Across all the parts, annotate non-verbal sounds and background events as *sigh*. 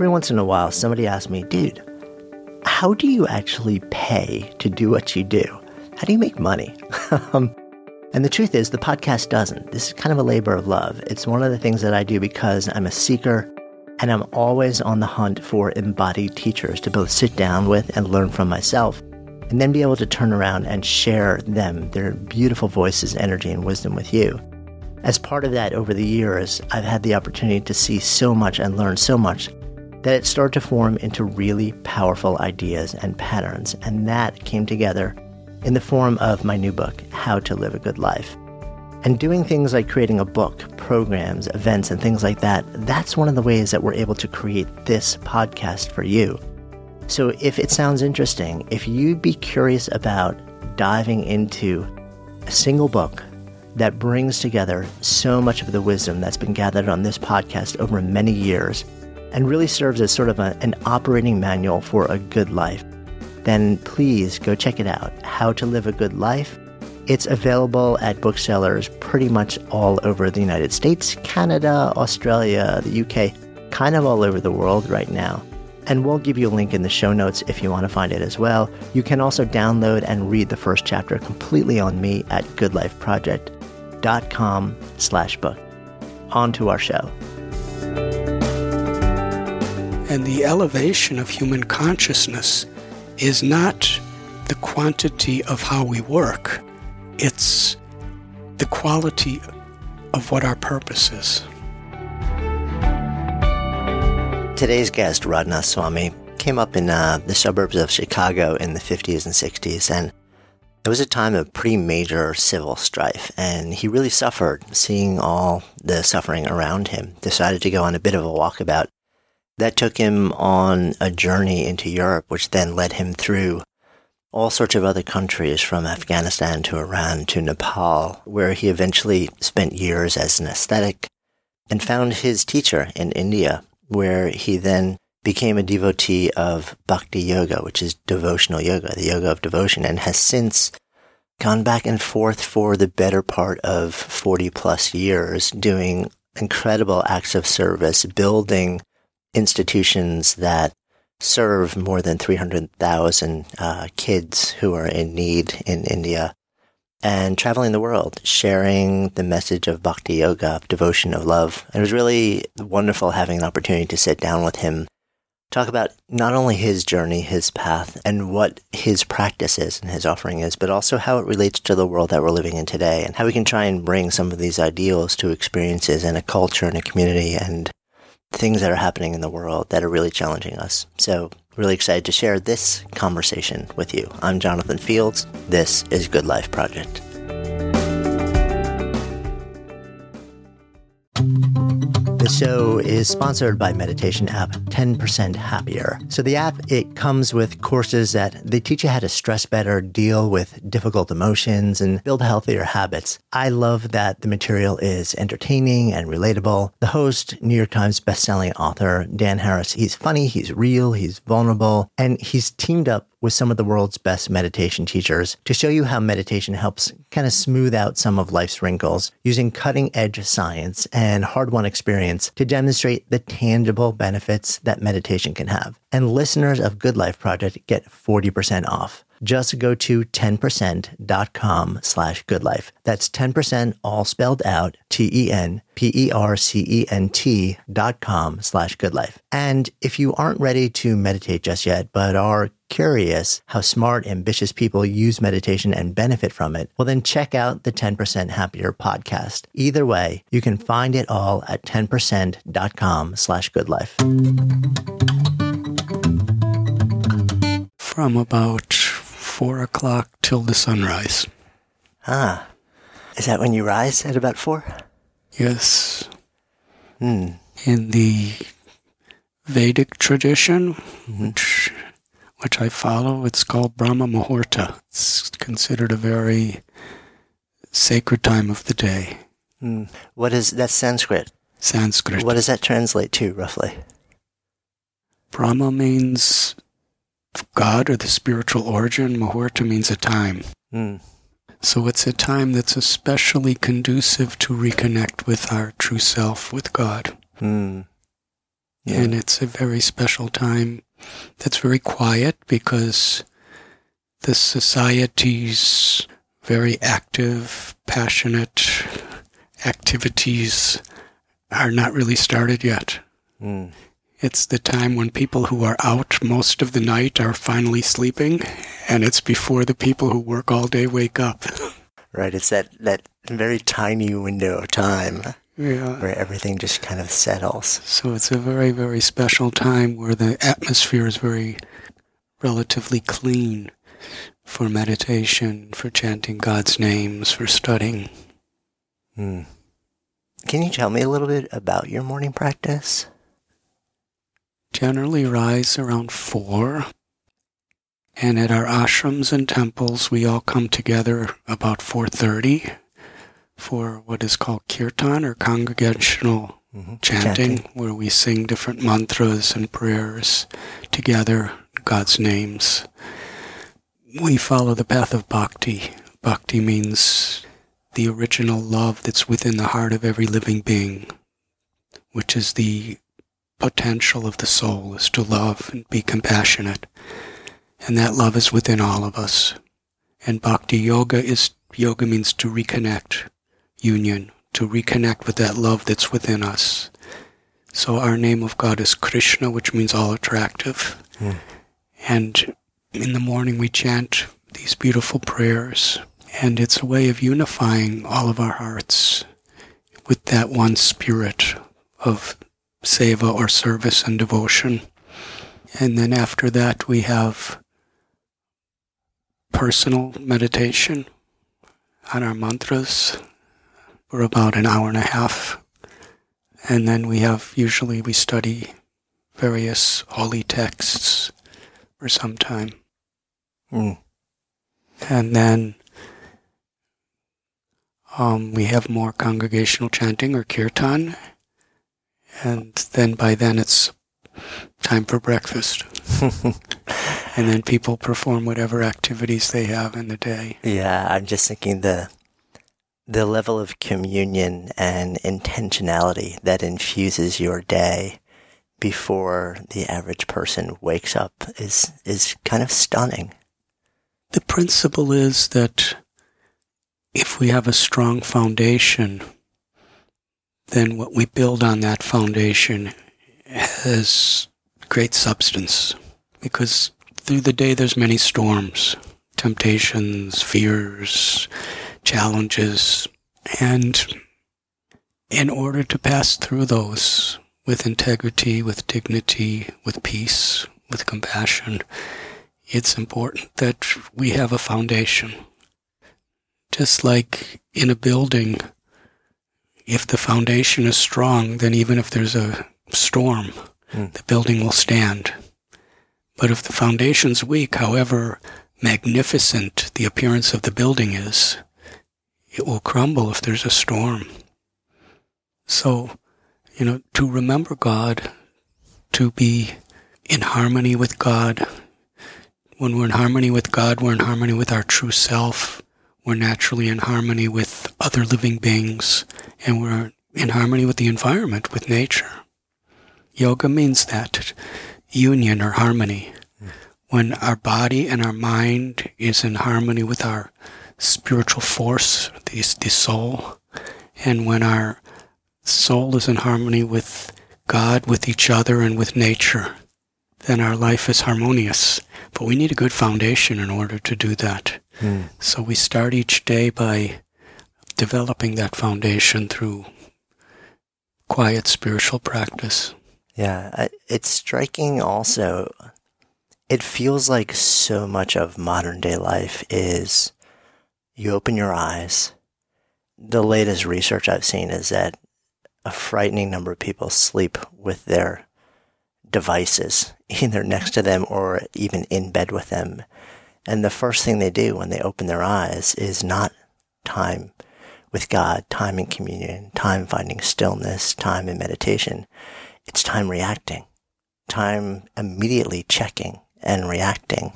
every once in a while, somebody asks me, dude, how do you actually pay to do what you do? How do you make money? *laughs* Um, and the truth is, the podcast doesn't. This is kind of a labor of love. It's one of the things that I do because I'm a seeker and I'm always on the hunt for embodied teachers to both sit down with and learn from myself, and then be able to turn around and share them, their beautiful voices, energy, and wisdom with you. As part of that, over the years, I've had the opportunity to see so much and learn so much that it started to form into really powerful ideas and patterns, and that came together in the form of my new book, How to Live a Good Life. And doing things like creating a book, programs, events, and things like that, that's one of the ways that we're able to create this podcast for you. So if it sounds interesting, if you'd be curious about diving into a single book that brings together so much of the wisdom that's been gathered on this podcast over many years and really serves as sort of a, an operating manual for a good life, then please go check it out How to Live a Good Life. It's available at booksellers pretty much all over the United States, Canada, Australia, the UK, kind of all over the world right now. And we'll give you a link in the show notes if you want to find it as well. You can also download and read the first chapter completely on me at goodlifeproject.com slash book. On to our show. And the elevation of human consciousness is not the quantity of how we work, it's the quality of what our purpose is. Today's guest, Radhanath Swami, came up in uh, the suburbs of Chicago in the 50s and 60s, and it was a time of pretty major civil strife, and he really suffered seeing all the suffering around him. Decided to go on a bit of a walkabout that took him on a journey into Europe, which then led him through all sorts of other countries from Afghanistan to Iran to Nepal, where he eventually spent years as an ascetic and found his teacher in India, where he then became a devotee of bhakti yoga, which is devotional yoga, the yoga of devotion, and has since gone back and forth for the better part of 40 plus years doing incredible acts of service, building institutions that serve more than 300,000 uh, kids who are in need in India and traveling the world, sharing the message of bhakti yoga, devotion, of love. And it was really wonderful having an opportunity to sit down with him, talk about not only his journey, his path, and what his practice is and his offering is, but also how it relates to the world that we're living in today and how we can try and bring some of these ideals to experiences in a culture and a community and things that are happening in the world that are really challenging us. So, really excited to share this conversation with you. I'm Jonathan Fields. This is Good Life Project. The show is sponsored by meditation app 10% Happier. So the app it comes with courses that they teach you how to stress better, deal with difficult emotions and build healthier habits. I love that the material is entertaining and relatable. The host, New York Times bestselling author Dan Harris, he's funny, he's real, he's vulnerable, and he's teamed up with some of the world's best meditation teachers to show you how meditation helps kind of smooth out some of life's wrinkles using cutting edge science and hard won experience to demonstrate the tangible benefits that meditation can have. And listeners of Good Life Project get 40% off. Just go to 10%.com slash goodlife. That's 10% all spelled out, T-E-N-P-E-R-C-E-N-T dot com slash goodlife. And if you aren't ready to meditate just yet, but are curious how smart, ambitious people use meditation and benefit from it, well, then check out the 10% Happier podcast. Either way, you can find it all at 10%.com slash goodlife. From about four o'clock till the sunrise. Ah, is that when you rise at about four? Yes. Hmm. In the Vedic tradition, which which I follow. It's called Brahma Muhurta. It's considered a very sacred time of the day. Mm. What is that Sanskrit? Sanskrit. What does that translate to roughly? Brahma means God or the spiritual origin. Muhurta means a time. Mm. So it's a time that's especially conducive to reconnect with our true self, with God. Mm. Yeah. And it's a very special time that's very quiet because the society's very active, passionate activities are not really started yet. Mm. It's the time when people who are out most of the night are finally sleeping, and it's before the people who work all day wake up. *laughs* Right, it's that, that very tiny window of time yeah. where everything just kind of settles. So it's a very, very special time where the atmosphere is very relatively clean for meditation, for chanting God's names, for studying. Hmm. Can you tell me a little bit about your morning practice? Generally rise around four. And at our ashrams and temples, we all come together about 4.30 for what is called kirtan or congregational mm-hmm. chanting, chanting, where we sing different mantras and prayers together, God's names. We follow the path of bhakti. Bhakti means the original love that's within the heart of every living being, which is the potential of the soul, is to love and be compassionate. And that love is within all of us. And bhakti yoga is, yoga means to reconnect, union, to reconnect with that love that's within us. So our name of God is Krishna, which means all attractive. Mm. And in the morning we chant these beautiful prayers and it's a way of unifying all of our hearts with that one spirit of seva or service and devotion. And then after that, we have personal meditation on our mantras for about an hour and a half. And then we have, usually we study various holy texts for some time. Mm. And then um, we have more congregational chanting or kirtan, and then by then it's time for breakfast. *laughs* and then people perform whatever activities they have in the day. Yeah, I'm just thinking the the level of communion and intentionality that infuses your day before the average person wakes up is is kind of stunning. The principle is that if we have a strong foundation, then what we build on that foundation has great substance because through the day there's many storms, temptations, fears, challenges, and in order to pass through those with integrity, with dignity, with peace, with compassion, it's important that we have a foundation just like in a building, if the foundation is strong, then even if there's a storm, mm. the building will stand. But if the foundation's weak, however magnificent the appearance of the building is, it will crumble if there's a storm. So, you know, to remember God, to be in harmony with God, when we're in harmony with God, we're in harmony with our true self we're naturally in harmony with other living beings, and we're in harmony with the environment, with nature. Yoga means that union or harmony. Hmm. When our body and our mind is in harmony with our spiritual force, the, the soul, and when our soul is in harmony with God, with each other, and with nature, then our life is harmonious. But we need a good foundation in order to do that. Mm. So we start each day by developing that foundation through quiet spiritual practice. Yeah, it's striking also. It feels like so much of modern day life is you open your eyes. The latest research I've seen is that a frightening number of people sleep with their devices *laughs* either next to them or even in bed with them. And the first thing they do when they open their eyes is not time with God, time in communion, time finding stillness, time in meditation. It's time reacting, time immediately checking and reacting.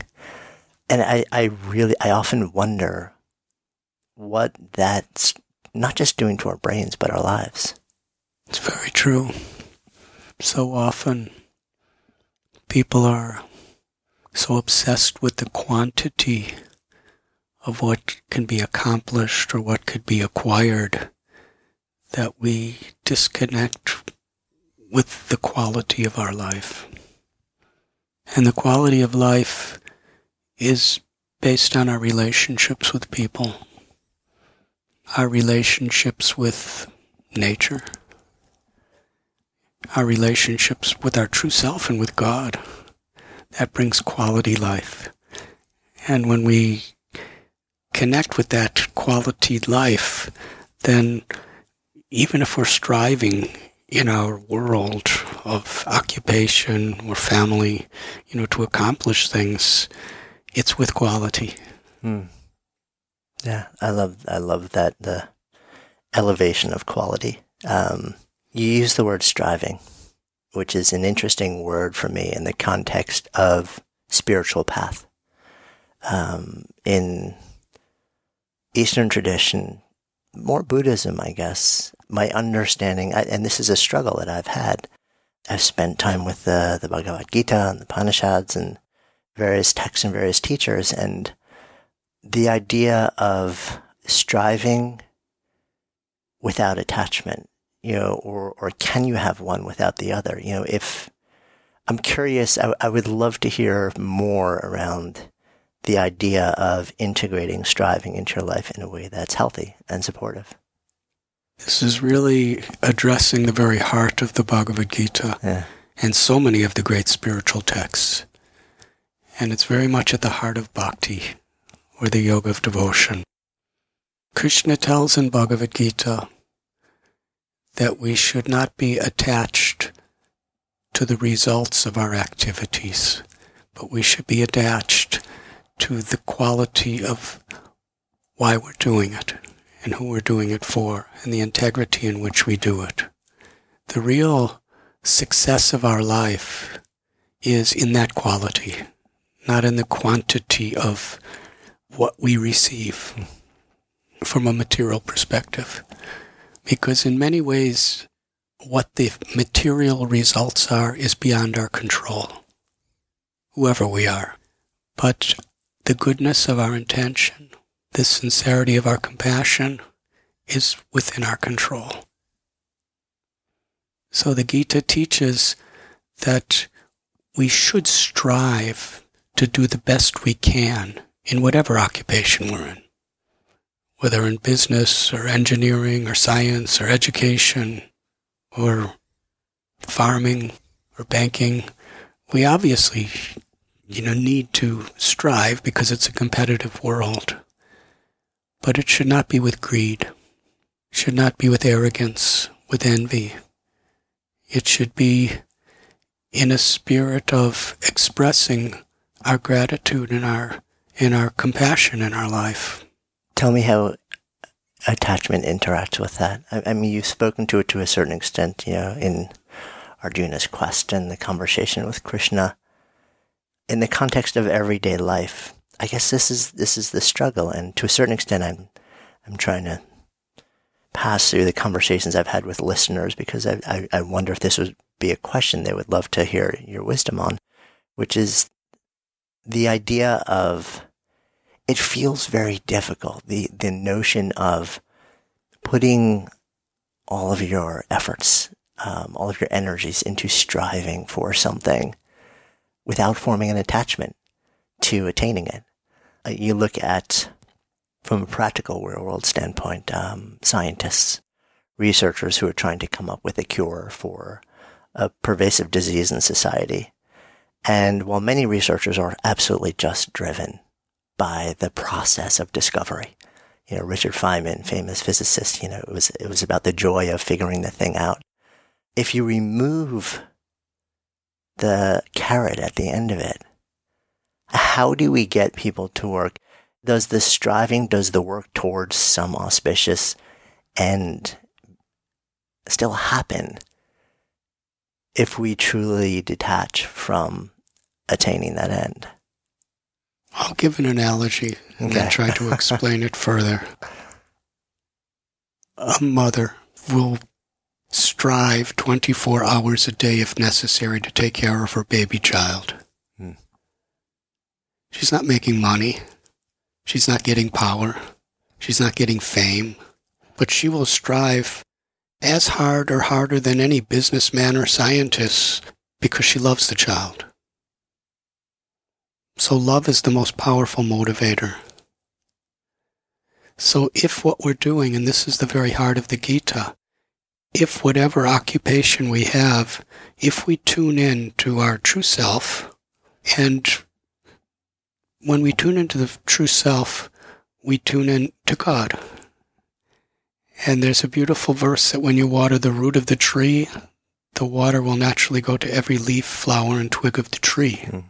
And I, I really, I often wonder what that's not just doing to our brains, but our lives. It's very true. So often, people are so obsessed with the quantity of what can be accomplished or what could be acquired that we disconnect with the quality of our life. And the quality of life is based on our relationships with people, our relationships with nature, our relationships with our true self and with God. That brings quality life. And when we connect with that quality life, then even if we're striving in our world of occupation or family, you know, to accomplish things, it's with quality. Hmm. Yeah, I love I love that the elevation of quality. Um, you use the word striving, which is an interesting word for me in the context of spiritual path. Um, in Eastern tradition, more Buddhism, I guess, my understanding, and this is a struggle that I've had. I've spent time with the, the Bhagavad Gita and the Upanishads and various texts and various teachers, and the idea of striving without attachment, you know, or, or can you have one without the other? You know, if I'm curious, I, I would love to hear more around the idea of integrating striving into your life in a way that's healthy and supportive. This is really addressing the very heart of the Bhagavad Gita yeah. and so many of the great spiritual texts. And it's very much at the heart of bhakti, or the yoga of devotion. Krishna tells in Bhagavad Gita that we should not be attached to the results of our activities, but we should be attached to the quality of why we're doing it and who we're doing it for and the integrity in which we do it. The real success of our life is in that quality, not in the quantity of what we receive from a material perspective. Because in many ways, what the material results are is beyond our control, whoever we are. But the goodness of our intention, the sincerity of our compassion is within our control. So the Gita teaches that we should strive to do the best we can in whatever occupation we're in, whether in business or engineering or science or education or farming or banking. We obviously you know, need to strive because it's a competitive world. But it should not be with greed. Should not be with arrogance, with envy. It should be in a spirit of expressing our gratitude and our in our compassion in our life. Tell me how attachment interacts with that. I, I mean, you've spoken to it to a certain extent, you know, in Arjuna's quest and the conversation with Krishna in the context of everyday life, I guess this is this is the struggle, and to a certain extent, I'm I'm trying to pass through the conversations I've had with listeners because I, I, I wonder if this would be a question they would love to hear your wisdom on, which is the idea of it feels very difficult the the notion of putting all of your efforts, um, all of your energies into striving for something without forming an attachment to attaining it. Uh, you look at, from a practical real world standpoint, um, scientists, researchers who are trying to come up with a cure for a pervasive disease in society. And while many researchers are absolutely just driven by the process of discovery, you know, Richard Feynman, famous physicist, you know, it was, it was about the joy of figuring the thing out. If you remove the carrot at the end of it. How do we get people to work? Does the striving, does the work towards some auspicious end still happen if we truly detach from attaining that end? I'll give an analogy and okay. then try to explain it further. A mother will strive 24 hours a day if necessary to take care of her baby child. Hmm. She's not making money. She's not getting power. She's not getting fame. But she will strive as hard or harder than any businessman or scientist because she loves the child. So love is the most powerful motivator. So if what we're doing, and this is the very heart of the Gita, if whatever occupation we have, if we tune in to our true self, and when we tune into the true self, we tune in to God. And there's a beautiful verse that when you water the root of the tree, the water will naturally go to every leaf, flower, and twig of the tree. Mm.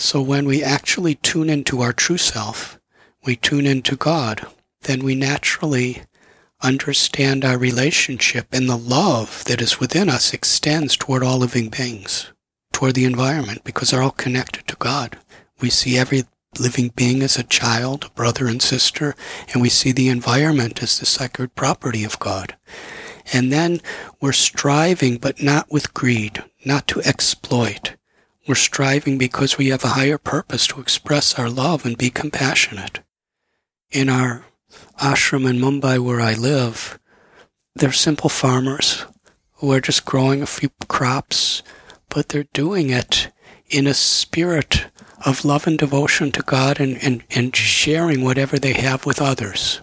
So when we actually tune into our true self, we tune into God, then we naturally understand our relationship and the love that is within us extends toward all living beings, toward the environment, because they're all connected to God. We see every living being as a child, a brother and sister, and we see the environment as the sacred property of God. And then we're striving, but not with greed, not to exploit, we're striving because we have a higher purpose to express our love and be compassionate. In our ashram in Mumbai where I live, they're simple farmers who are just growing a few crops, but they're doing it in a spirit of love and devotion to God and, and, and sharing whatever they have with others.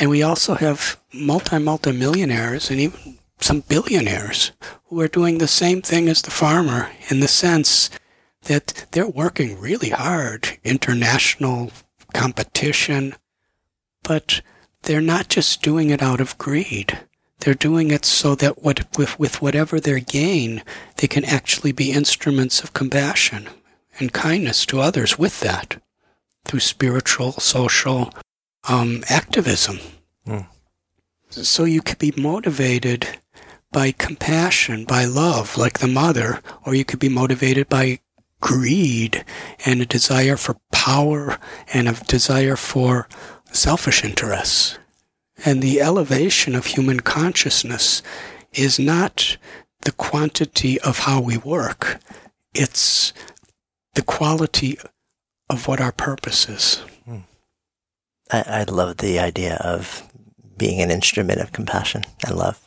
And we also have multi, multi millionaires and even some billionaires who are doing the same thing as the farmer in the sense that they're working really hard, international competition, but they're not just doing it out of greed. They're doing it so that what, with, with whatever their gain, they can actually be instruments of compassion and kindness to others with that through spiritual, social um, activism. Mm. So you could be motivated by compassion, by love, like the mother, or you could be motivated by greed and a desire for power and a desire for selfish interests. And the elevation of human consciousness is not the quantity of how we work, it's the quality of what our purpose is. Hmm. I, I love the idea of being an instrument of compassion and love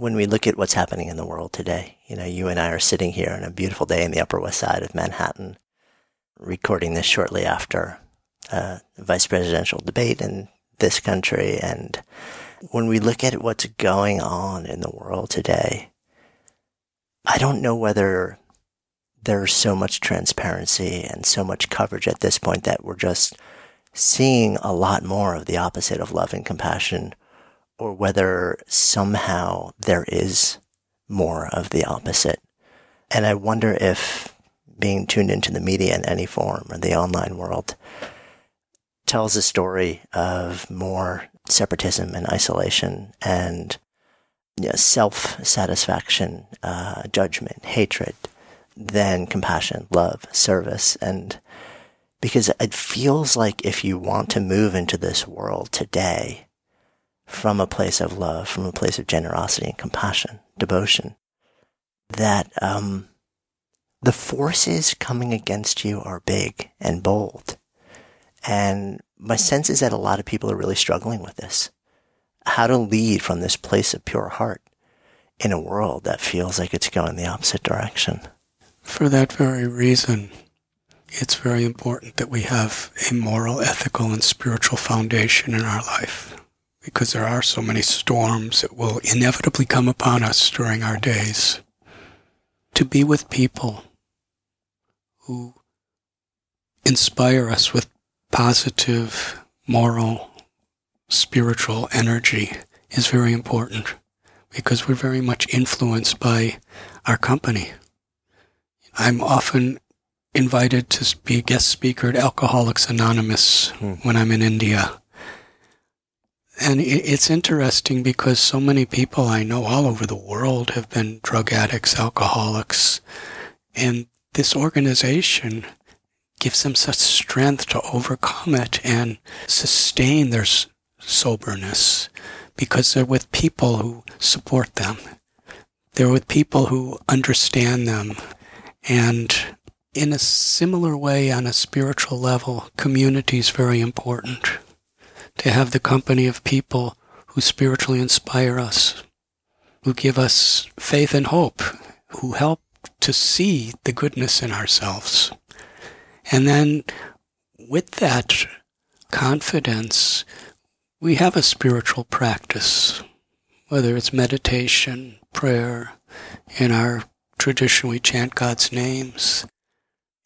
when we look at what's happening in the world today, you know, you and I are sitting here on a beautiful day in the Upper West Side of Manhattan, recording this shortly after uh, a vice presidential debate in this country. And when we look at what's going on in the world today, I don't know whether there's so much transparency and so much coverage at this point that we're just seeing a lot more of the opposite of love and compassion or whether somehow there is more of the opposite. And I wonder if being tuned into the media in any form or the online world tells a story of more separatism and isolation and you know, self satisfaction, uh, judgment, hatred than compassion, love, service. And because it feels like if you want to move into this world today, from a place of love, from a place of generosity and compassion, devotion, that um, the forces coming against you are big and bold. And my sense is that a lot of people are really struggling with this. How to lead from this place of pure heart in a world that feels like it's going the opposite direction. For that very reason, it's very important that we have a moral, ethical, and spiritual foundation in our life because there are so many storms that will inevitably come upon us during our days. To be with people who inspire us with positive, moral, spiritual energy is very important because we're very much influenced by our company. I'm often invited to be guest speaker at Alcoholics Anonymous hmm. when I'm in India. And it's interesting because so many people I know all over the world have been drug addicts, alcoholics, and this organization gives them such strength to overcome it and sustain their soberness because they're with people who support them. They're with people who understand them. And in a similar way, on a spiritual level, community is very important. To have the company of people who spiritually inspire us, who give us faith and hope, who help to see the goodness in ourselves. And then with that confidence, we have a spiritual practice, whether it's meditation, prayer. In our tradition, we chant God's names.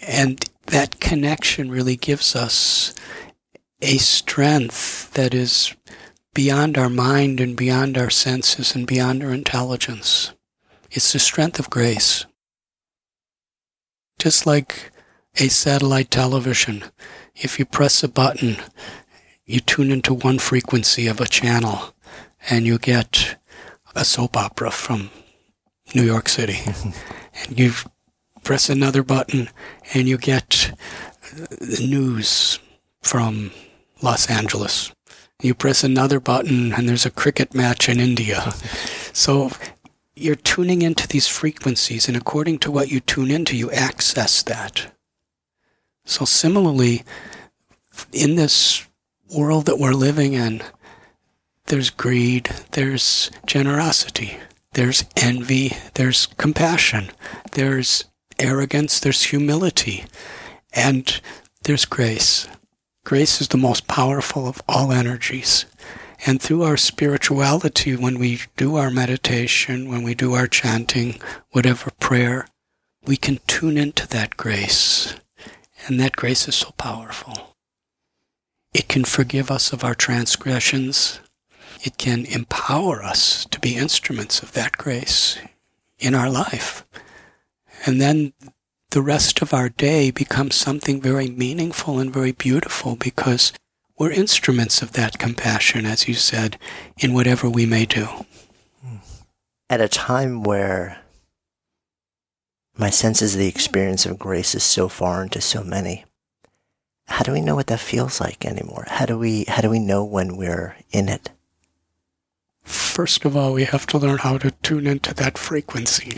And that connection really gives us a strength that is beyond our mind and beyond our senses and beyond our intelligence. It's the strength of grace. Just like a satellite television, if you press a button, you tune into one frequency of a channel and you get a soap opera from New York City. *laughs* and you press another button and you get the news from Los Angeles. You press another button and there's a cricket match in India. *laughs* so you're tuning into these frequencies, and according to what you tune into, you access that. So, similarly, in this world that we're living in, there's greed, there's generosity, there's envy, there's compassion, there's arrogance, there's humility, and there's grace. Grace is the most powerful of all energies. And through our spirituality, when we do our meditation, when we do our chanting, whatever prayer, we can tune into that grace. And that grace is so powerful. It can forgive us of our transgressions. It can empower us to be instruments of that grace in our life. And then the rest of our day becomes something very meaningful and very beautiful because we're instruments of that compassion, as you said, in whatever we may do. At a time where my senses of the experience of grace is so foreign to so many, how do we know what that feels like anymore? How do we how do we know when we're in it? First of all, we have to learn how to tune into that frequency.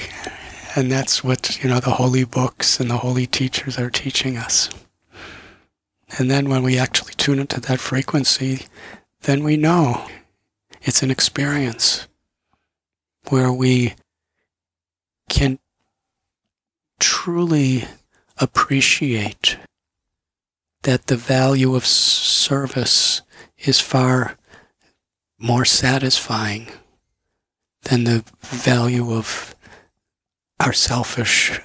And that's what, you know, the holy books and the holy teachers are teaching us. And then when we actually tune into that frequency, then we know it's an experience where we can truly appreciate that the value of service is far more satisfying than the value of our selfish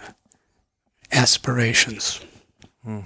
aspirations. Mm.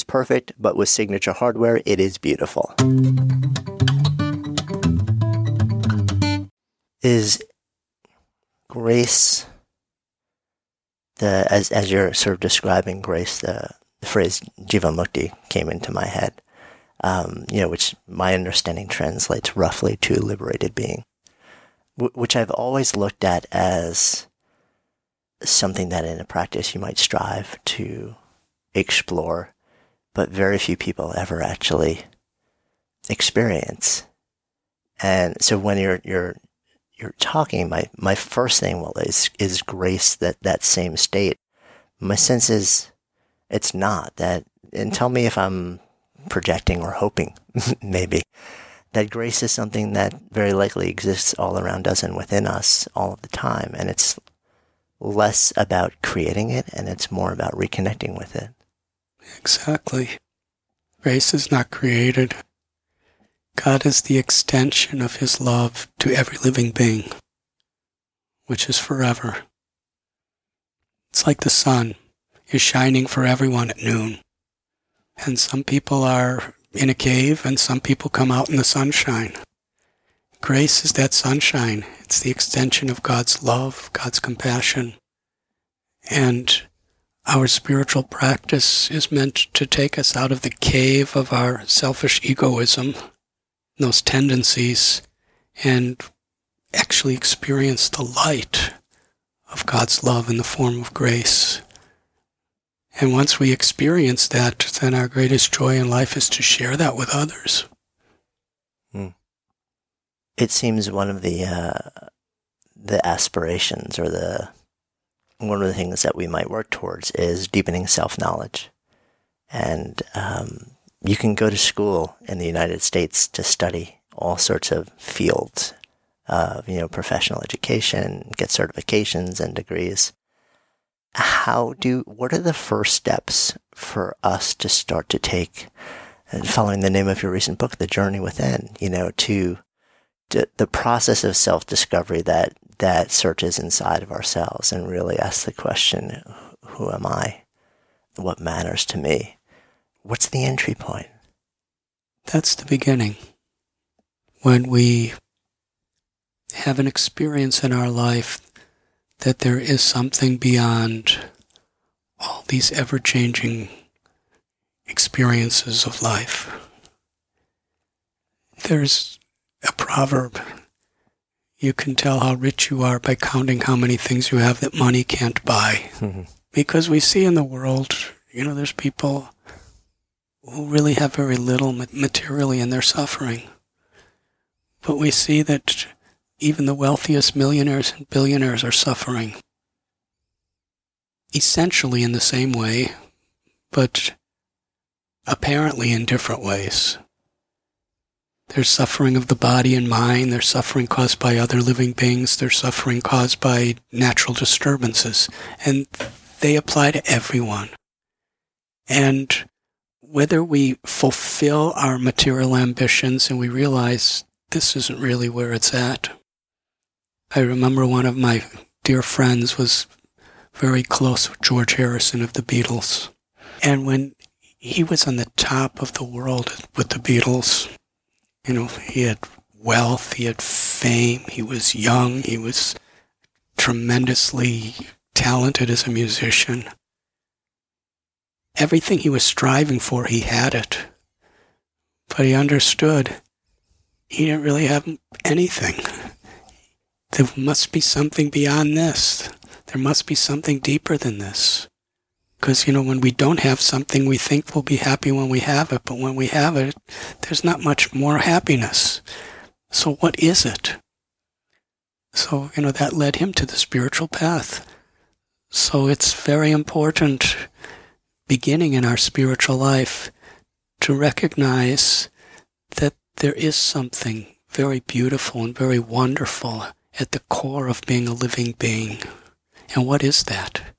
perfect, but with Signature Hardware, it is beautiful. Is grace the as as you're sort of describing grace, the, the phrase Jivamukti came into my head. Um, you know, which my understanding translates roughly to liberated being, w- which I've always looked at as something that in a practice you might strive to explore, but very few people ever actually experience. And so when you're you're you're talking, my my first thing well is is grace that that same state. My sense is it's not that. And tell me if I'm projecting or hoping, *laughs* maybe that grace is something that very likely exists all around us and within us all of the time, and it's less about creating it and it's more about reconnecting with it. Exactly. Grace is not created. God is the extension of his love to every living being, which is forever. It's like the sun is shining for everyone at noon. And some people are in a cave and some people come out in the sunshine. Grace is that sunshine. It's the extension of God's love, God's compassion. And our spiritual practice is meant to take us out of the cave of our selfish egoism those tendencies and actually experience the light of God's love in the form of grace. And once we experience that, then our greatest joy in life is to share that with others. Hmm. It seems one of the uh, the aspirations or the one of the things that we might work towards is deepening self knowledge, and um, you can go to school in the United States to study all sorts of fields of, you know, professional education, get certifications and degrees. How do, what are the first steps for us to start to take, following the name of your recent book, The Journey Within, you know, to, to the process of self discovery that, that searches inside of ourselves and really asks the question, who am I? What matters to me? What's the entry point? That's the beginning. When we have an experience in our life that there is something beyond all these ever changing experiences of life. There's a proverb. You can tell how rich you are by counting how many things you have that money can't buy. Mm-hmm. because we see in the world, you know, there's people who really have very little materially and they're suffering. But we see that even the wealthiest millionaires and billionaires are suffering. Essentially in the same way, but apparently in different ways. There's suffering of the body and mind, there's suffering caused by other living beings, there's suffering caused by natural disturbances, and they apply to everyone. And whether we fulfill our material ambitions and we realize this isn't really where it's at. I remember one of my dear friends was very close with George Harrison of the Beatles. And when he was on the top of the world with the Beatles, you know, he had wealth, he had fame, he was young, he was tremendously talented as a musician everything he was striving for, he had it. But he understood he didn't really have anything. There must be something beyond this. There must be something deeper than this. Because, you know, when we don't have something, we think we'll be happy when we have it. But when we have it, there's not much more happiness. So what is it? So, you know, that led him to the spiritual path. So it's very important beginning in our spiritual life to recognize that there is something very beautiful and very wonderful at the core of being a living being. And what is that?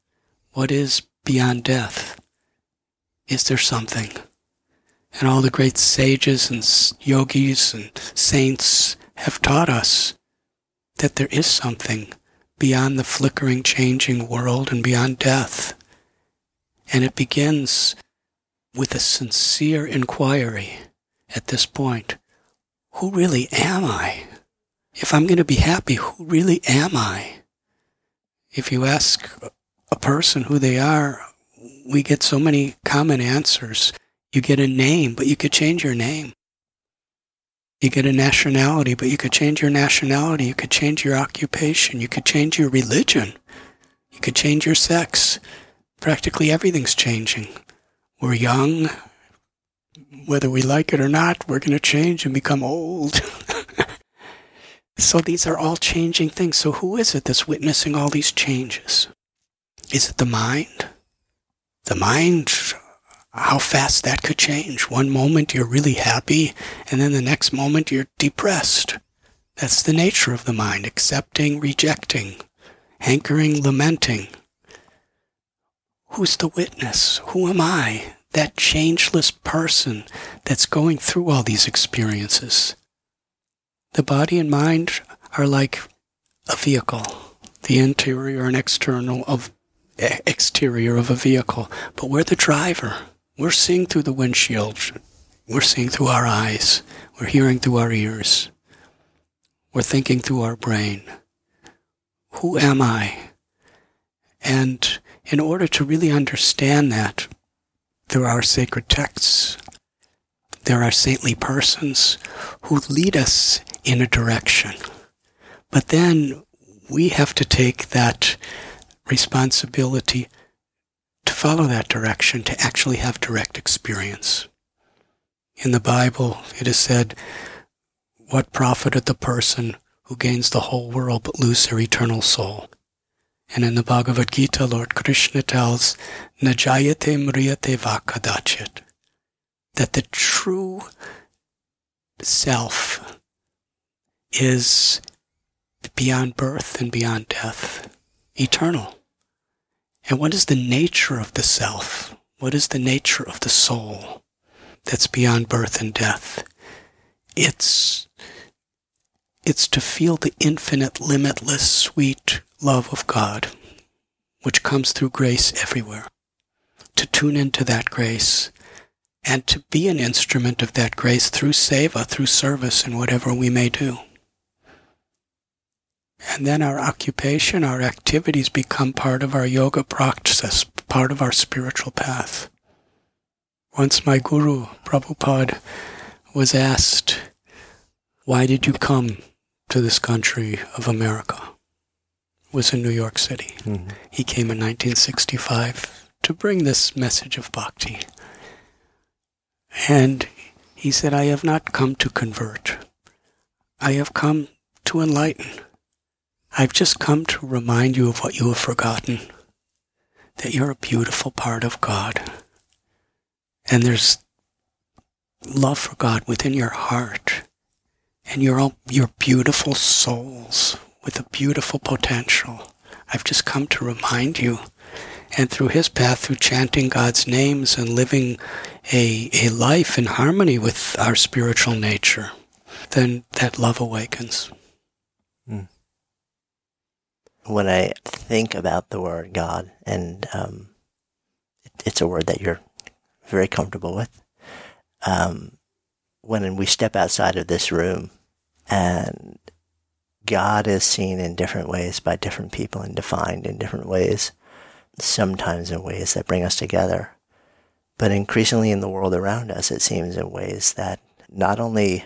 What is beyond death? Is there something? And all the great sages and yogis and saints have taught us that there is something beyond the flickering, changing world and beyond death. And it begins with a sincere inquiry at this point who really am I? If I'm going to be happy, who really am I? If you ask person who they are, we get so many common answers. You get a name, but you could change your name. You get a nationality, but you could change your nationality. You could change your occupation. You could change your religion. You could change your sex. Practically everything's changing. We're young. Whether we like it or not, we're going to change and become old. *laughs* so these are all changing things. So who is it that's witnessing all these changes? Is it the mind? The mind, how fast that could change. One moment you're really happy, and then the next moment you're depressed. That's the nature of the mind accepting, rejecting, hankering, lamenting. Who's the witness? Who am I? That changeless person that's going through all these experiences. The body and mind are like a vehicle, the interior and external of exterior of a vehicle, but we're the driver. We're seeing through the windshield. We're seeing through our eyes. We're hearing through our ears. We're thinking through our brain. Who am I? And in order to really understand that, there are sacred texts. There are saintly persons who lead us in a direction. But then we have to take that responsibility to follow that direction, to actually have direct experience. In the Bible, it is said, What profited the person who gains the whole world but lose their eternal soul? And in the Bhagavad Gita, Lord Krishna tells, Najayate mriyate vakadachit, that the true self is beyond birth and beyond death, eternal. And what is the nature of the self? What is the nature of the soul that's beyond birth and death? It's, it's to feel the infinite, limitless, sweet love of God, which comes through grace everywhere. To tune into that grace and to be an instrument of that grace through seva, through service in whatever we may do. And then our occupation, our activities become part of our yoga practice, part of our spiritual path. Once my guru, Prabhupada, was asked, Why did you come to this country of America? It was in New York City. Mm-hmm. He came in 1965 to bring this message of bhakti. And he said, I have not come to convert. I have come to enlighten. I've just come to remind you of what you have forgotten that you're a beautiful part of God. And there's love for God within your heart. And you're all, you're beautiful souls with a beautiful potential. I've just come to remind you. And through his path, through chanting God's names and living a, a life in harmony with our spiritual nature, then that love awakens. When I think about the word God, and um, it's a word that you're very comfortable with, um, when we step outside of this room and God is seen in different ways by different people and defined in different ways, sometimes in ways that bring us together, but increasingly in the world around us, it seems in ways that not only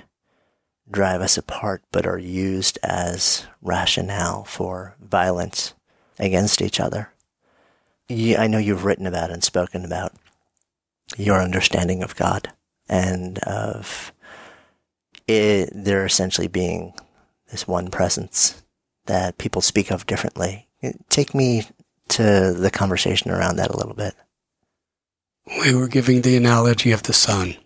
drive us apart, but are used as rationale for violence against each other. I know you've written about and spoken about your understanding of God and of it, there essentially being this one presence that people speak of differently. Take me to the conversation around that a little bit. we were giving the analogy of the sun.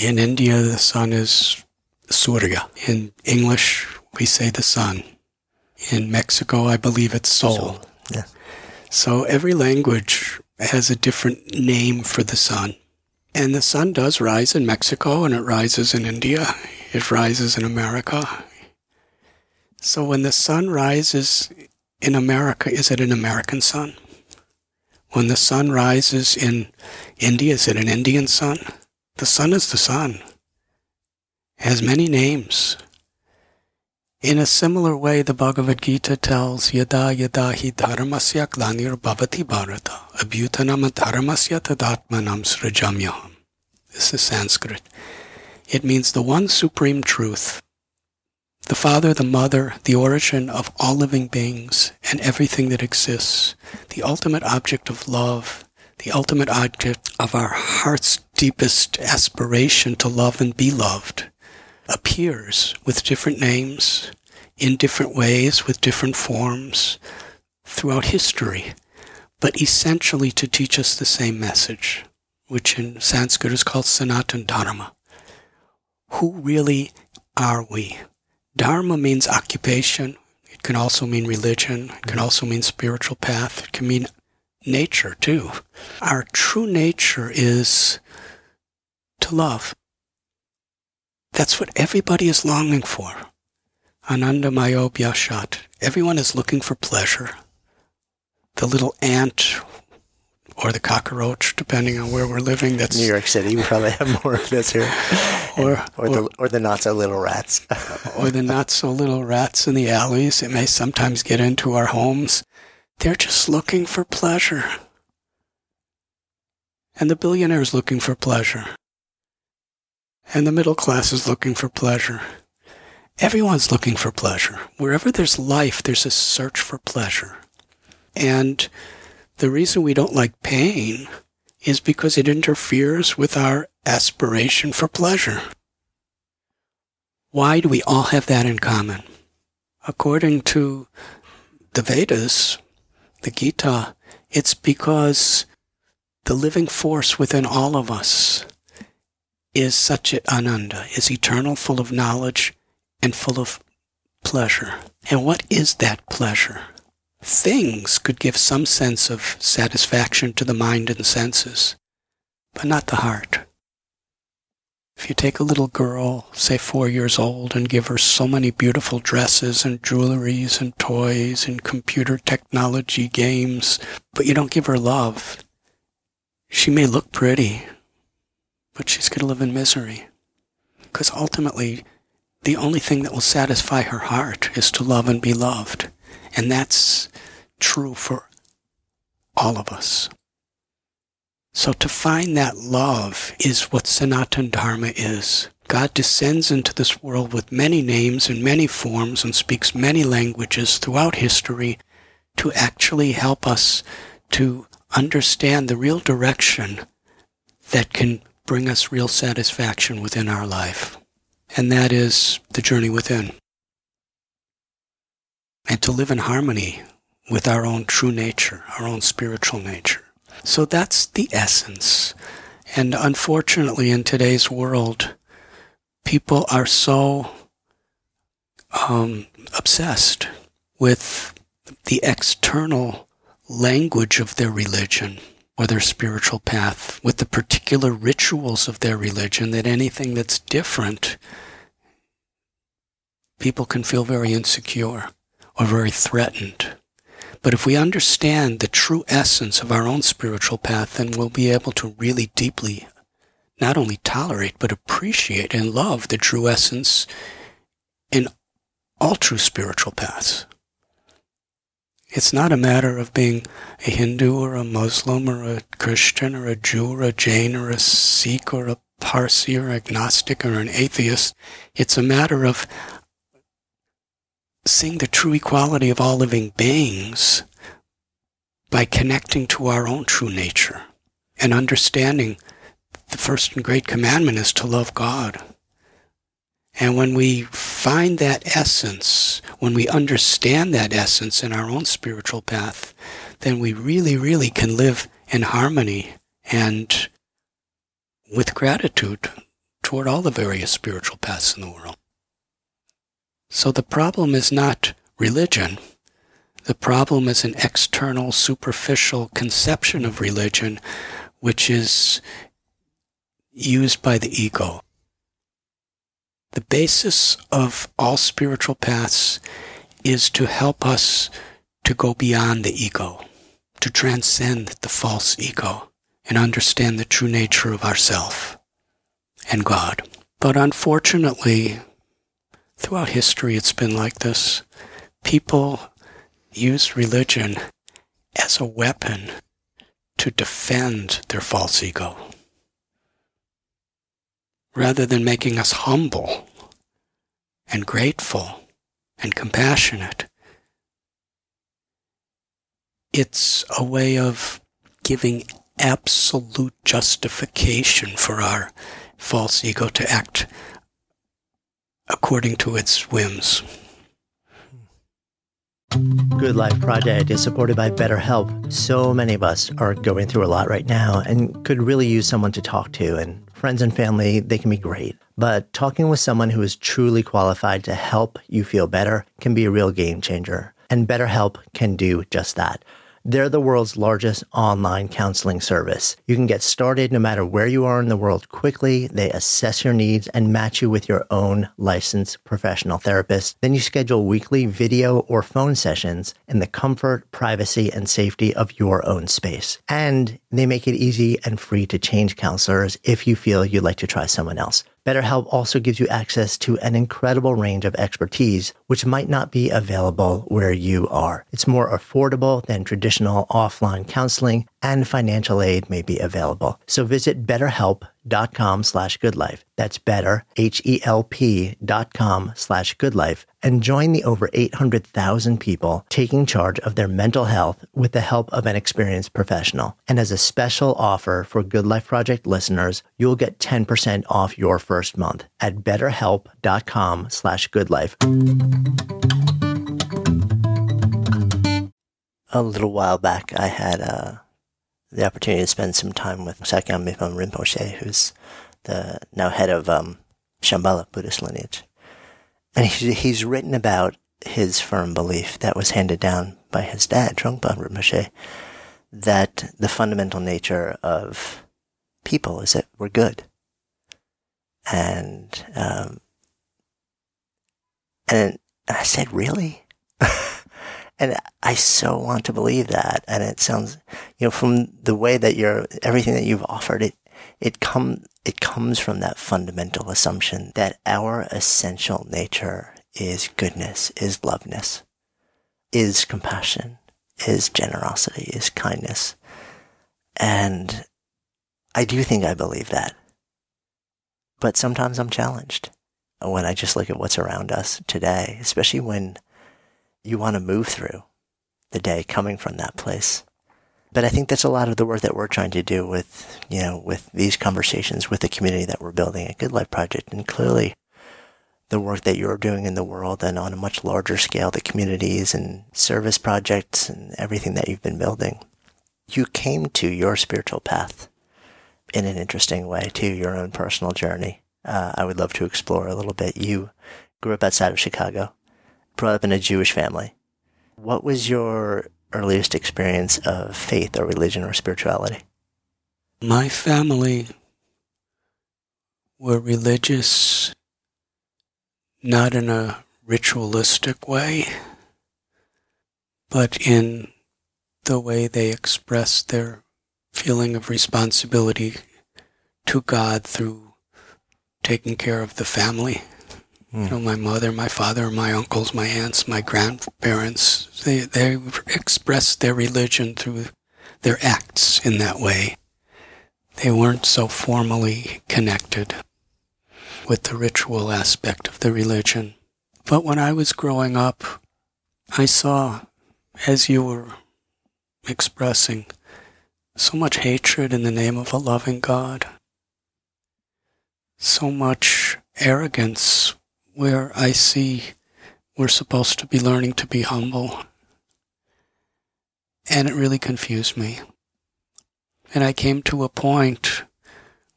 In India, the sun is Surya. In English, we say the sun. In Mexico, I believe it's Sol. Sol. Yeah. So every language has a different name for the sun. And the sun does rise in Mexico and it rises in India. It rises in America. So when the sun rises in America, is it an American sun? When the sun rises in India, is it an Indian sun? The sun is the sun. Has many names. In a similar way, the Bhagavad Gita tells Yada yada hi dharmasya glanir bhavati bharata abhyutanam dharmasya tadatmanam srajamyaham. This is Sanskrit. It means the one supreme truth, the Father, the Mother, the origin of all living beings and everything that exists, the ultimate object of love, the ultimate object of our heart's deepest aspiration to love and be loved appears with different names, in different ways, with different forms throughout history, but essentially to teach us the same message, which in Sanskrit is called Sanatan Dharma. Who really are we? Dharma means occupation. It can also mean religion. It can mm-hmm. also mean spiritual path. It can mean nature too. Our true nature is to love. That's what everybody is longing for. Ananda Mayobhyashat. Everyone is looking for pleasure. The little ant or the cockroach, depending on where we're living. That's New York City. We probably have more of this here. or, *laughs* or, or the or the not so little rats. *laughs* or the not so little rats in the alleys. It may sometimes get into our homes. They're just looking for pleasure. And the billionaire is looking for pleasure and the middle class is looking for pleasure. Everyone's looking for pleasure. Wherever there's life, there's a search for pleasure. And the reason we don't like pain is because it interferes with our aspiration for pleasure. Why do we all have that in common? According to the Vedas, the Gita, it's because the living force within all of us is Satchit Ananda, is eternal, full of knowledge, and full of pleasure. And what is that pleasure? Things could give some sense of satisfaction to the mind and senses, but not the heart. If you take a little girl, say four years old, and give her so many beautiful dresses and jewelries and toys and computer technology games, but you don't give her love, she may look pretty, but she's going to live in misery. Because ultimately, the only thing that will satisfy her heart is to love and be loved. And that's true for all of us. So to find that love is what Sanatan Dharma is. God descends into this world with many names and many forms and speaks many languages throughout history to actually help us to understand the real direction that can bring us real satisfaction within our life. And that is the journey within. And to live in harmony with our own true nature, our own spiritual nature. So that's the essence. And unfortunately, in today's world, people are so um, obsessed with the external language of their religion or their spiritual path with the particular rituals of their religion that anything that's different, people can feel very insecure or very threatened. But if we understand the true essence of our own spiritual path, then we'll be able to really deeply not only tolerate, but appreciate and love the true essence in all true spiritual paths. It's not a matter of being a Hindu or a Muslim or a Christian or a Jew or a Jain or a Sikh or a Parsi or agnostic or an atheist. It's a matter of seeing the true equality of all living beings by connecting to our own true nature and understanding the first and great commandment is to love God and when we find that essence, when we understand that essence in our own spiritual path, then we really, really can live in harmony and with gratitude toward all the various spiritual paths in the world. So the problem is not religion. The problem is an external, superficial conception of religion, which is used by the ego. The basis of all spiritual paths is to help us to go beyond the ego, to transcend the false ego and understand the true nature of ourself and God. But unfortunately, throughout history, it's been like this. People use religion as a weapon to defend their false ego. Rather than making us humble and grateful and compassionate, it's a way of giving absolute justification for our false ego to act according to its whims. Good Life Project is supported by BetterHelp. So many of us are going through a lot right now and could really use someone to talk to. And friends and family, they can be great. But talking with someone who is truly qualified to help you feel better can be a real game changer. And BetterHelp can do just that. They're the world's largest online counseling service. You can get started no matter where you are in the world quickly. They assess your needs and match you with your own licensed professional therapist. Then you schedule weekly video or phone sessions in the comfort, privacy, and safety of your own space. And they make it easy and free to change counselors if you feel you'd like to try someone else. BetterHelp also gives you access to an incredible range of expertise, which might not be available where you are. It's more affordable than traditional offline counseling and financial aid may be available. So visit betterhelp.com slash goodlife. That's better, H-E-L-P dot com slash goodlife and join the over 800,000 people taking charge of their mental health with the help of an experienced professional. And as a special offer for Good Life Project listeners, you'll get 10% off your first month at betterhelp.com slash goodlife. A little while back, I had uh, the opportunity to spend some time with Sakyong Mipham Rinpoche, who's the now head of um, Shambhala Buddhist lineage. And he's, he's written about his firm belief that was handed down by his dad, Trungpa Rinpoche, that the fundamental nature of people is that we're good. And, um, and I said, really? *laughs* and I so want to believe that. And it sounds, you know, from the way that you're, everything that you've offered, it, it come, it comes from that fundamental assumption that our essential nature is goodness, is loveness, is compassion, is generosity, is kindness. And I do think I believe that. But sometimes I'm challenged when I just look at what's around us today, especially when you want to move through the day coming from that place. But I think that's a lot of the work that we're trying to do with, you know, with these conversations with the community that we're building at Good Life Project. And clearly the work that you're doing in the world and on a much larger scale, the communities and service projects and everything that you've been building. You came to your spiritual path in an interesting way to your own personal journey. Uh, I would love to explore a little bit. You grew up outside of Chicago, brought up in a Jewish family. What was your earliest experience of faith or religion or spirituality? My family were religious, not in a ritualistic way, but in the way they expressed their feeling of responsibility to God through taking care of the family. Mm. You know, my mother, my father, my uncles, my aunts, my grandparents, they, they expressed their religion through their acts in that way. They weren't so formally connected with the ritual aspect of the religion. But when I was growing up, I saw, as you were expressing, so much hatred in the name of a loving God, so much arrogance where I see we're supposed to be learning to be humble. And it really confused me. And I came to a point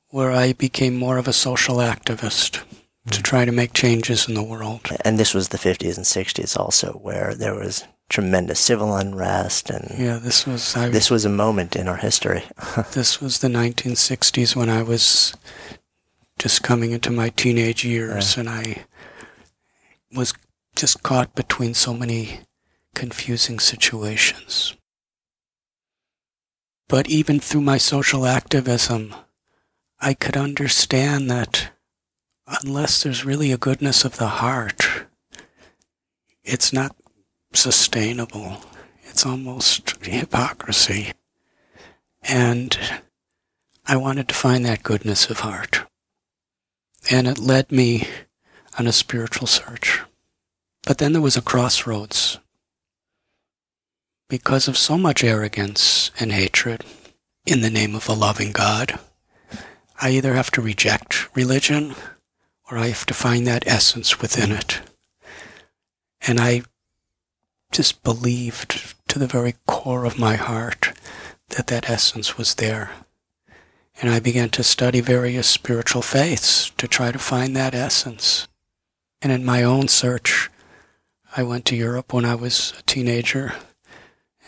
where I became more of a social activist to mm. try to make changes in the world. And this was the 50s and 60s also, where there was tremendous civil unrest and Yeah, this was I, this was a moment in our history. *laughs* this was the 1960s when I was just coming into my teenage years, and I was just caught between so many confusing situations. But even through my social activism, I could understand that unless there's really a goodness of the heart, it's not sustainable. It's almost hypocrisy. And I wanted to find that goodness of heart. And it led me on a spiritual search. But then there was a crossroads. Because of so much arrogance and hatred in the name of a loving God, I either have to reject religion or I have to find that essence within it. And I just believed to the very core of my heart that that essence was there. And I began to study various spiritual faiths to try to find that essence. And in my own search, I went to Europe when I was a teenager,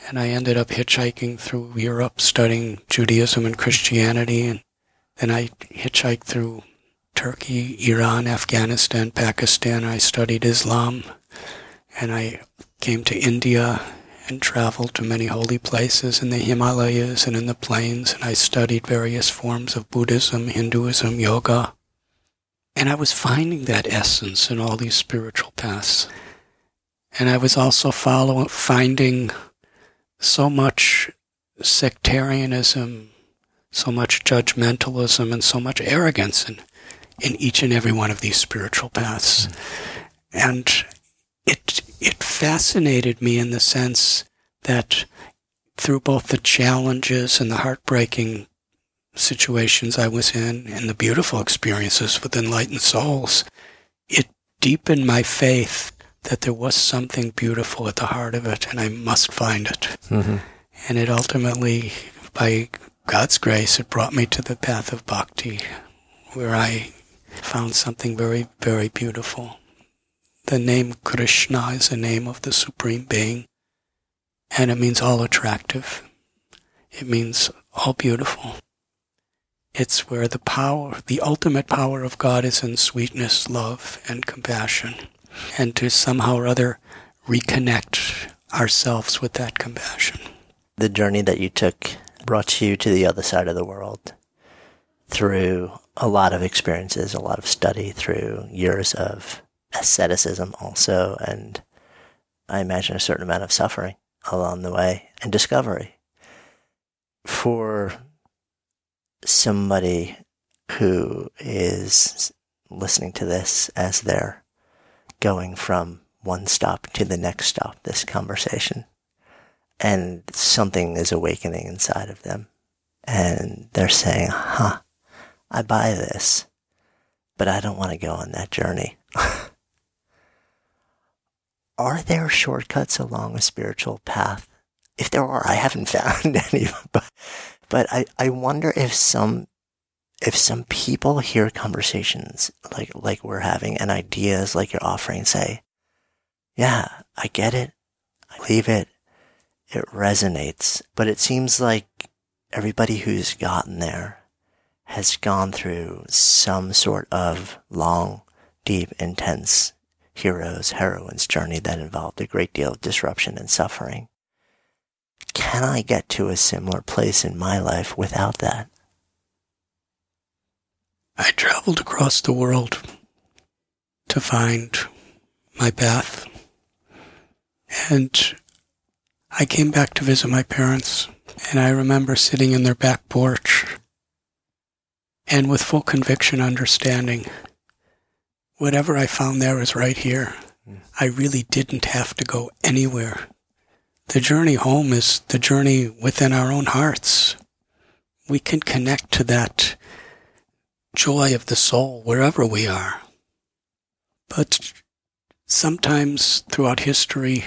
and I ended up hitchhiking through Europe studying Judaism and Christianity, and then I hitchhiked through Turkey, Iran, Afghanistan, Pakistan. I studied Islam, and I came to India and traveled to many holy places in the Himalayas and in the plains, and I studied various forms of Buddhism, Hinduism, yoga. And I was finding that essence in all these spiritual paths. And I was also finding so much sectarianism, so much judgmentalism, and so much arrogance in, in each and every one of these spiritual paths. And it it fascinated me in the sense that through both the challenges and the heartbreaking situations I was in and the beautiful experiences with enlightened souls, it deepened my faith that there was something beautiful at the heart of it and I must find it. Mm-hmm. And it ultimately, by God's grace, it brought me to the path of bhakti, where I found something very, very beautiful. The name Krishna is the name of the Supreme Being, and it means all attractive. It means all beautiful. It's where the power, the ultimate power of God is in sweetness, love, and compassion, and to somehow or other reconnect ourselves with that compassion. The journey that you took brought you to the other side of the world through a lot of experiences, a lot of study, through years of asceticism also, and I imagine a certain amount of suffering along the way and discovery. For somebody who is listening to this as they're going from one stop to the next stop, this conversation, and something is awakening inside of them, and they're saying, huh, I buy this, but I don't want to go on that journey. *laughs* are there shortcuts along a spiritual path? If there are, I haven't *laughs* found any, but, but I, I wonder if some, if some people hear conversations like, like we're having and ideas like you're offering say, yeah, I get it. I believe it. It resonates, but it seems like everybody who's gotten there has gone through some sort of long, deep, intense hero's, heroine's journey that involved a great deal of disruption and suffering. Can I get to a similar place in my life without that? I traveled across the world to find my path. And I came back to visit my parents, and I remember sitting in their back porch and with full conviction understanding whatever I found there is right here. Hmm. I really didn't have to go anywhere. The journey home is the journey within our own hearts. We can connect to that joy of the soul wherever we are. But sometimes throughout history,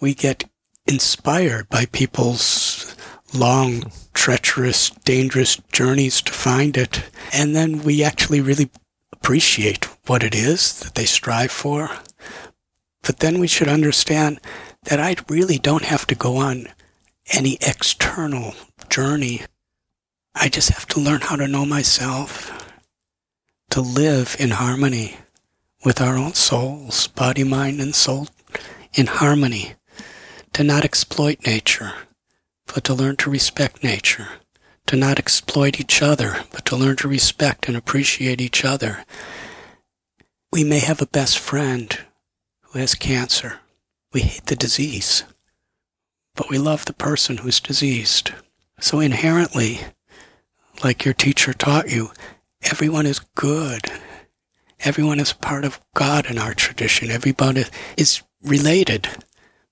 we get inspired by people's long treacherous, dangerous journeys to find it. And then we actually really appreciate what it is that they strive for. But then we should understand that I really don't have to go on any external journey. I just have to learn how to know myself, to live in harmony with our own souls, body, mind, and soul in harmony, to not exploit nature, but to learn to respect nature, to not exploit each other, but to learn to respect and appreciate each other. We may have a best friend who has cancer. We hate the disease, but we love the person who's diseased. So inherently, like your teacher taught you, everyone is good. Everyone is part of God in our tradition. Everybody is related.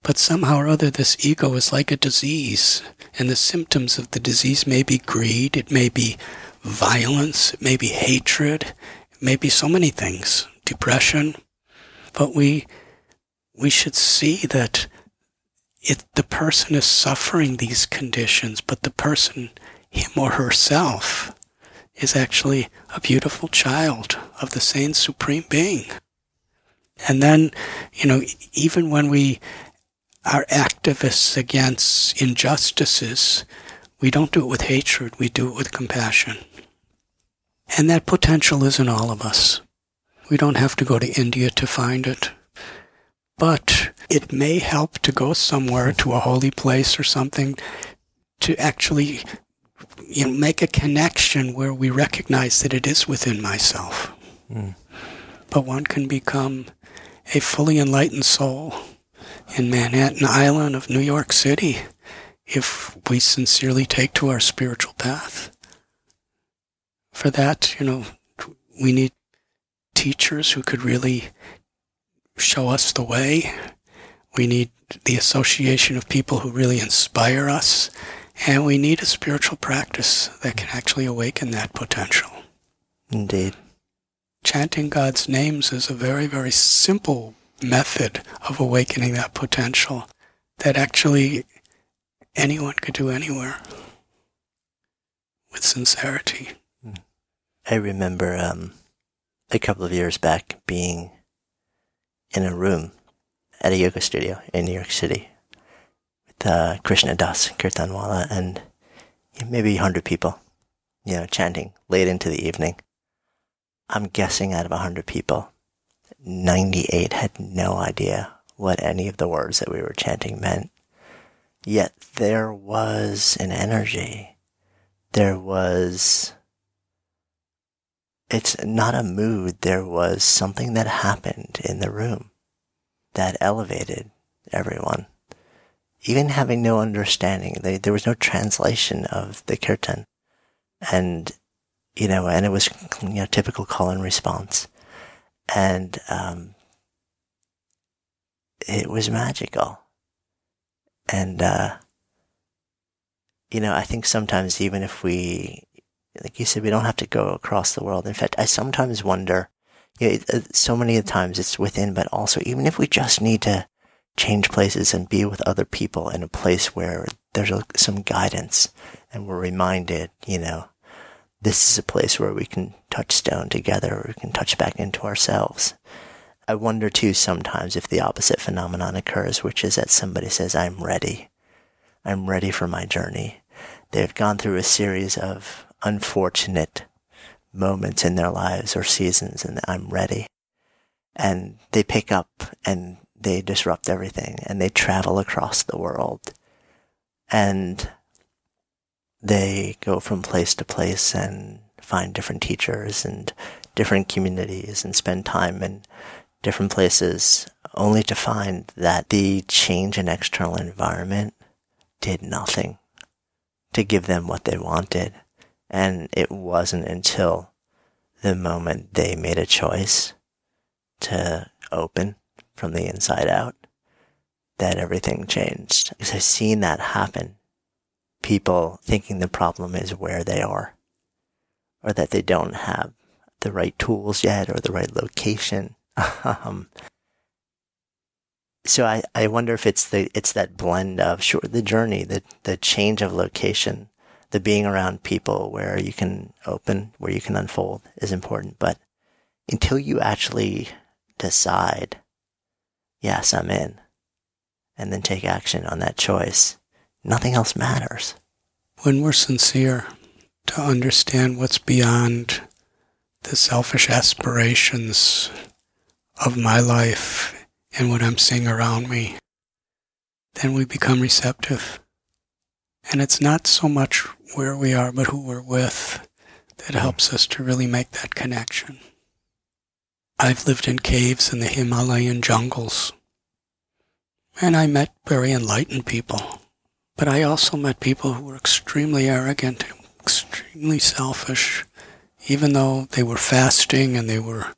But somehow or other, this ego is like a disease. And the symptoms of the disease may be greed, it may be violence, it may be hatred, it may be so many things, depression. But we, we should see that it, the person is suffering these conditions, but the person, him or herself, is actually a beautiful child of the same supreme being. And then, you know, even when we are activists against injustices, we don't do it with hatred, we do it with compassion. And that potential is in all of us. We don't have to go to India to find it. But it may help to go somewhere to a holy place or something to actually you know, make a connection where we recognize that it is within myself. Mm. But one can become a fully enlightened soul in Manhattan Island of New York City if we sincerely take to our spiritual path. For that, you know, we need teachers who could really show us the way. We need the association of people who really inspire us. And we need a spiritual practice that can actually awaken that potential. Indeed chanting God's names is a very, very simple method of awakening that potential that actually anyone could do anywhere with sincerity. I remember um, a couple of years back being in a room at a yoga studio in New York City with uh, Krishna Das Kirtanwala and maybe 100 people, you know, chanting late into the evening. I'm guessing out of 100 people, 98 had no idea what any of the words that we were chanting meant. Yet there was an energy. There was, it's not a mood, there was something that happened in the room that elevated everyone. Even having no understanding, they, there was no translation of the kirtan. And you know, and it was, you know, typical call and response. And, um, it was magical. And, uh, you know, I think sometimes even if we, like you said, we don't have to go across the world. In fact, I sometimes wonder, you know, uh, so many times it's within, but also even if we just need to change places and be with other people in a place where there's some guidance and we're reminded, you know, this is a place where we can touch stone together, or we can touch back into ourselves. I wonder too sometimes if the opposite phenomenon occurs, which is that somebody says, I'm ready. I'm ready for my journey. They've gone through a series of unfortunate moments in their lives or seasons and I'm ready. And they pick up and they disrupt everything and they travel across the world. And they go from place to place and find different teachers and different communities and spend time in different places only to find that the change in external environment did nothing to give them what they wanted. And it wasn't until the moment they made a choice to open from the inside out that everything changed. Because I've seen that happen people thinking the problem is where they are or that they don't have the right tools yet or the right location. *laughs* um, so I, I wonder if it's the it's that blend of sure the journey, the the change of location, the being around people where you can open, where you can unfold is important. But until you actually decide, yes, I'm in, and then take action on that choice, nothing else matters. When we're sincere to understand what's beyond the selfish aspirations of my life and what I'm seeing around me, then we become receptive. And it's not so much where we are, but who we're with that helps us to really make that connection. I've lived in caves in the Himalayan jungles, and I met very enlightened people. But I also met people who were extremely arrogant, extremely selfish, even though they were fasting and they were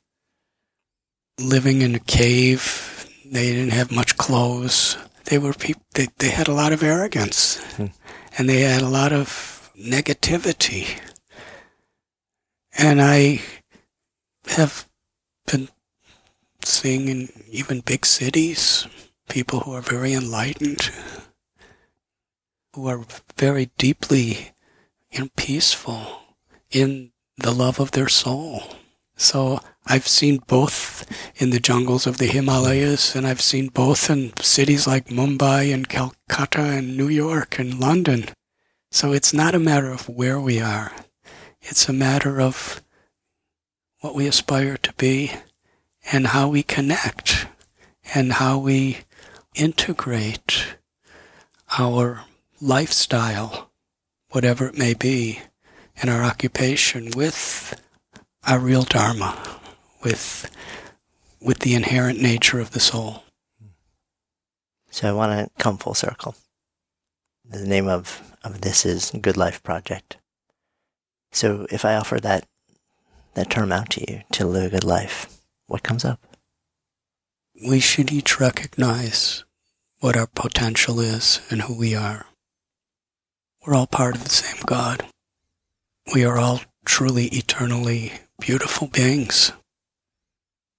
living in a cave. They didn't have much clothes. They were people. They, they had a lot of arrogance, hmm. and they had a lot of negativity. And I have been seeing in even big cities people who are very enlightened, who are very deeply know, peaceful in the love of their soul. So I've seen both in the jungles of the Himalayas, and I've seen both in cities like Mumbai and Calcutta and New York and London. So it's not a matter of where we are. It's a matter of what we aspire to be and how we connect and how we integrate our lifestyle, whatever it may be, and our occupation with our real dharma, with with the inherent nature of the soul. So I want to come full circle. The name of, of this is Good Life Project. So if I offer that that term out to you to live a good life, what comes up? We should each recognize what our potential is and who we are. We're all part of the same God. We are all truly, eternally beautiful beings.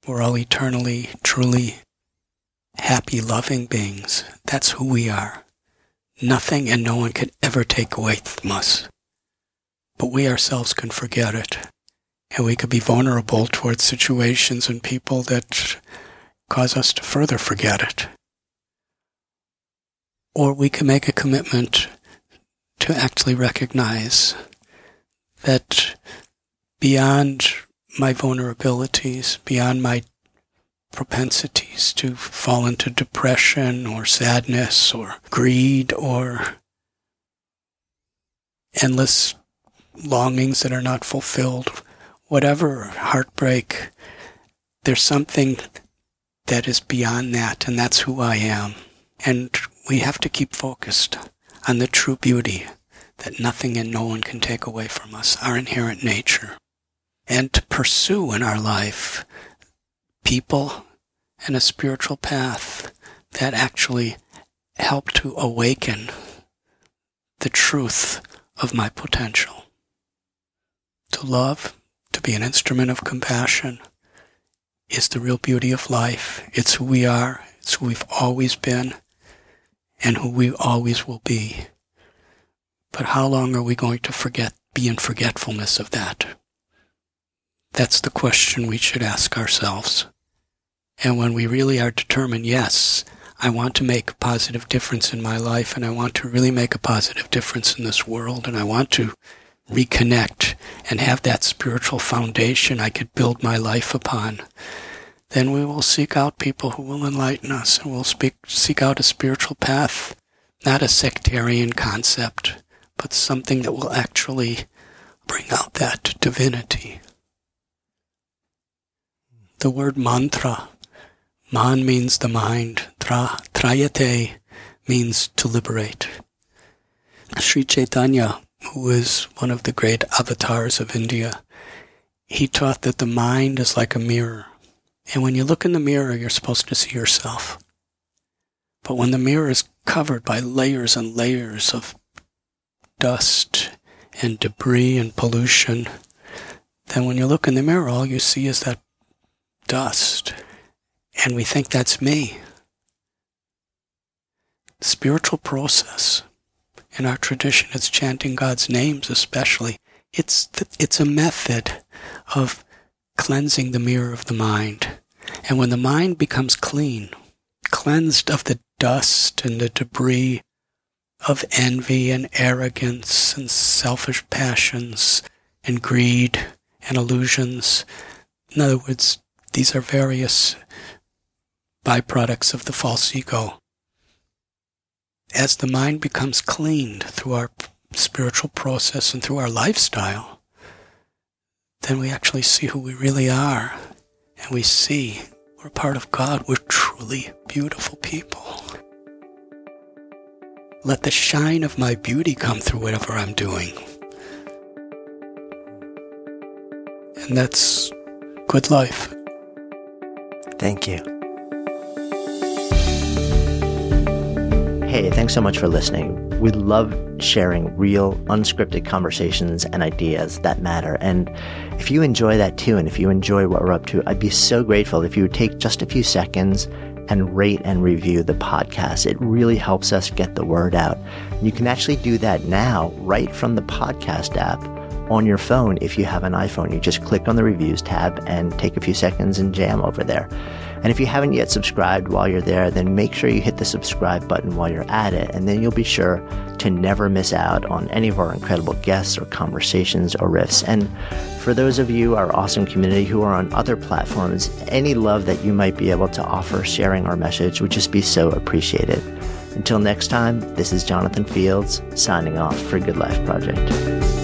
We're all eternally, truly happy, loving beings. That's who we are. Nothing and no one can ever take away from us. But we ourselves can forget it. And we could be vulnerable towards situations and people that cause us to further forget it. Or we can make a commitment to actually recognize that beyond my vulnerabilities, beyond my propensities to fall into depression or sadness or greed or endless longings that are not fulfilled, whatever heartbreak, there's something that is beyond that, and that's who I am. And we have to keep focused on the true beauty that nothing and no one can take away from us, our inherent nature. And to pursue in our life people and a spiritual path that actually help to awaken the truth of my potential. To love, to be an instrument of compassion, is the real beauty of life. It's who we are, it's who we've always been, and who we always will be. But how long are we going to forget, be in forgetfulness of that? That's the question we should ask ourselves. And when we really are determined, yes, I want to make a positive difference in my life and I want to really make a positive difference in this world and I want to reconnect and have that spiritual foundation I could build my life upon, then we will seek out people who will enlighten us and we'll speak, seek out a spiritual path, not a sectarian concept, but something that will actually bring out that divinity. The word mantra, man means the mind, tra, trayate means to liberate. Sri Chaitanya, who is one of the great avatars of India, he taught that the mind is like a mirror. And when you look in the mirror, you're supposed to see yourself. But when the mirror is covered by layers and layers of dust and debris and pollution, then when you look in the mirror, all you see is that dust. And we think that's me. Spiritual process in our tradition, it's chanting God's names especially. It's, it's a method of cleansing the mirror of the mind. And when the mind becomes clean, cleansed of the dust and the debris of envy and arrogance and selfish passions and greed and illusions. In other words, these are various byproducts of the false ego. As the mind becomes cleaned through our spiritual process and through our lifestyle, then we actually see who we really are. And we see we're part of God. We're truly beautiful people. Let the shine of my beauty come through whatever I'm doing. And that's good life. Thank you. Hey, thanks so much for listening. We love sharing real, unscripted conversations and ideas that matter. And if you enjoy that too, and if you enjoy what we're up to, I'd be so grateful if you would take just a few seconds and rate and review the podcast. It really helps us get the word out. You can actually do that now right from the podcast app on your phone if you have an iPhone. You just click on the reviews tab and take a few seconds and jam over there. And if you haven't yet subscribed while you're there, then make sure you hit the subscribe button while you're at it, and then you'll be sure to never miss out on any of our incredible guests or conversations or riffs. And for those of you, our awesome community who are on other platforms, any love that you might be able to offer sharing our message would just be so appreciated. Until next time, this is Jonathan Fields signing off for Good Life Project.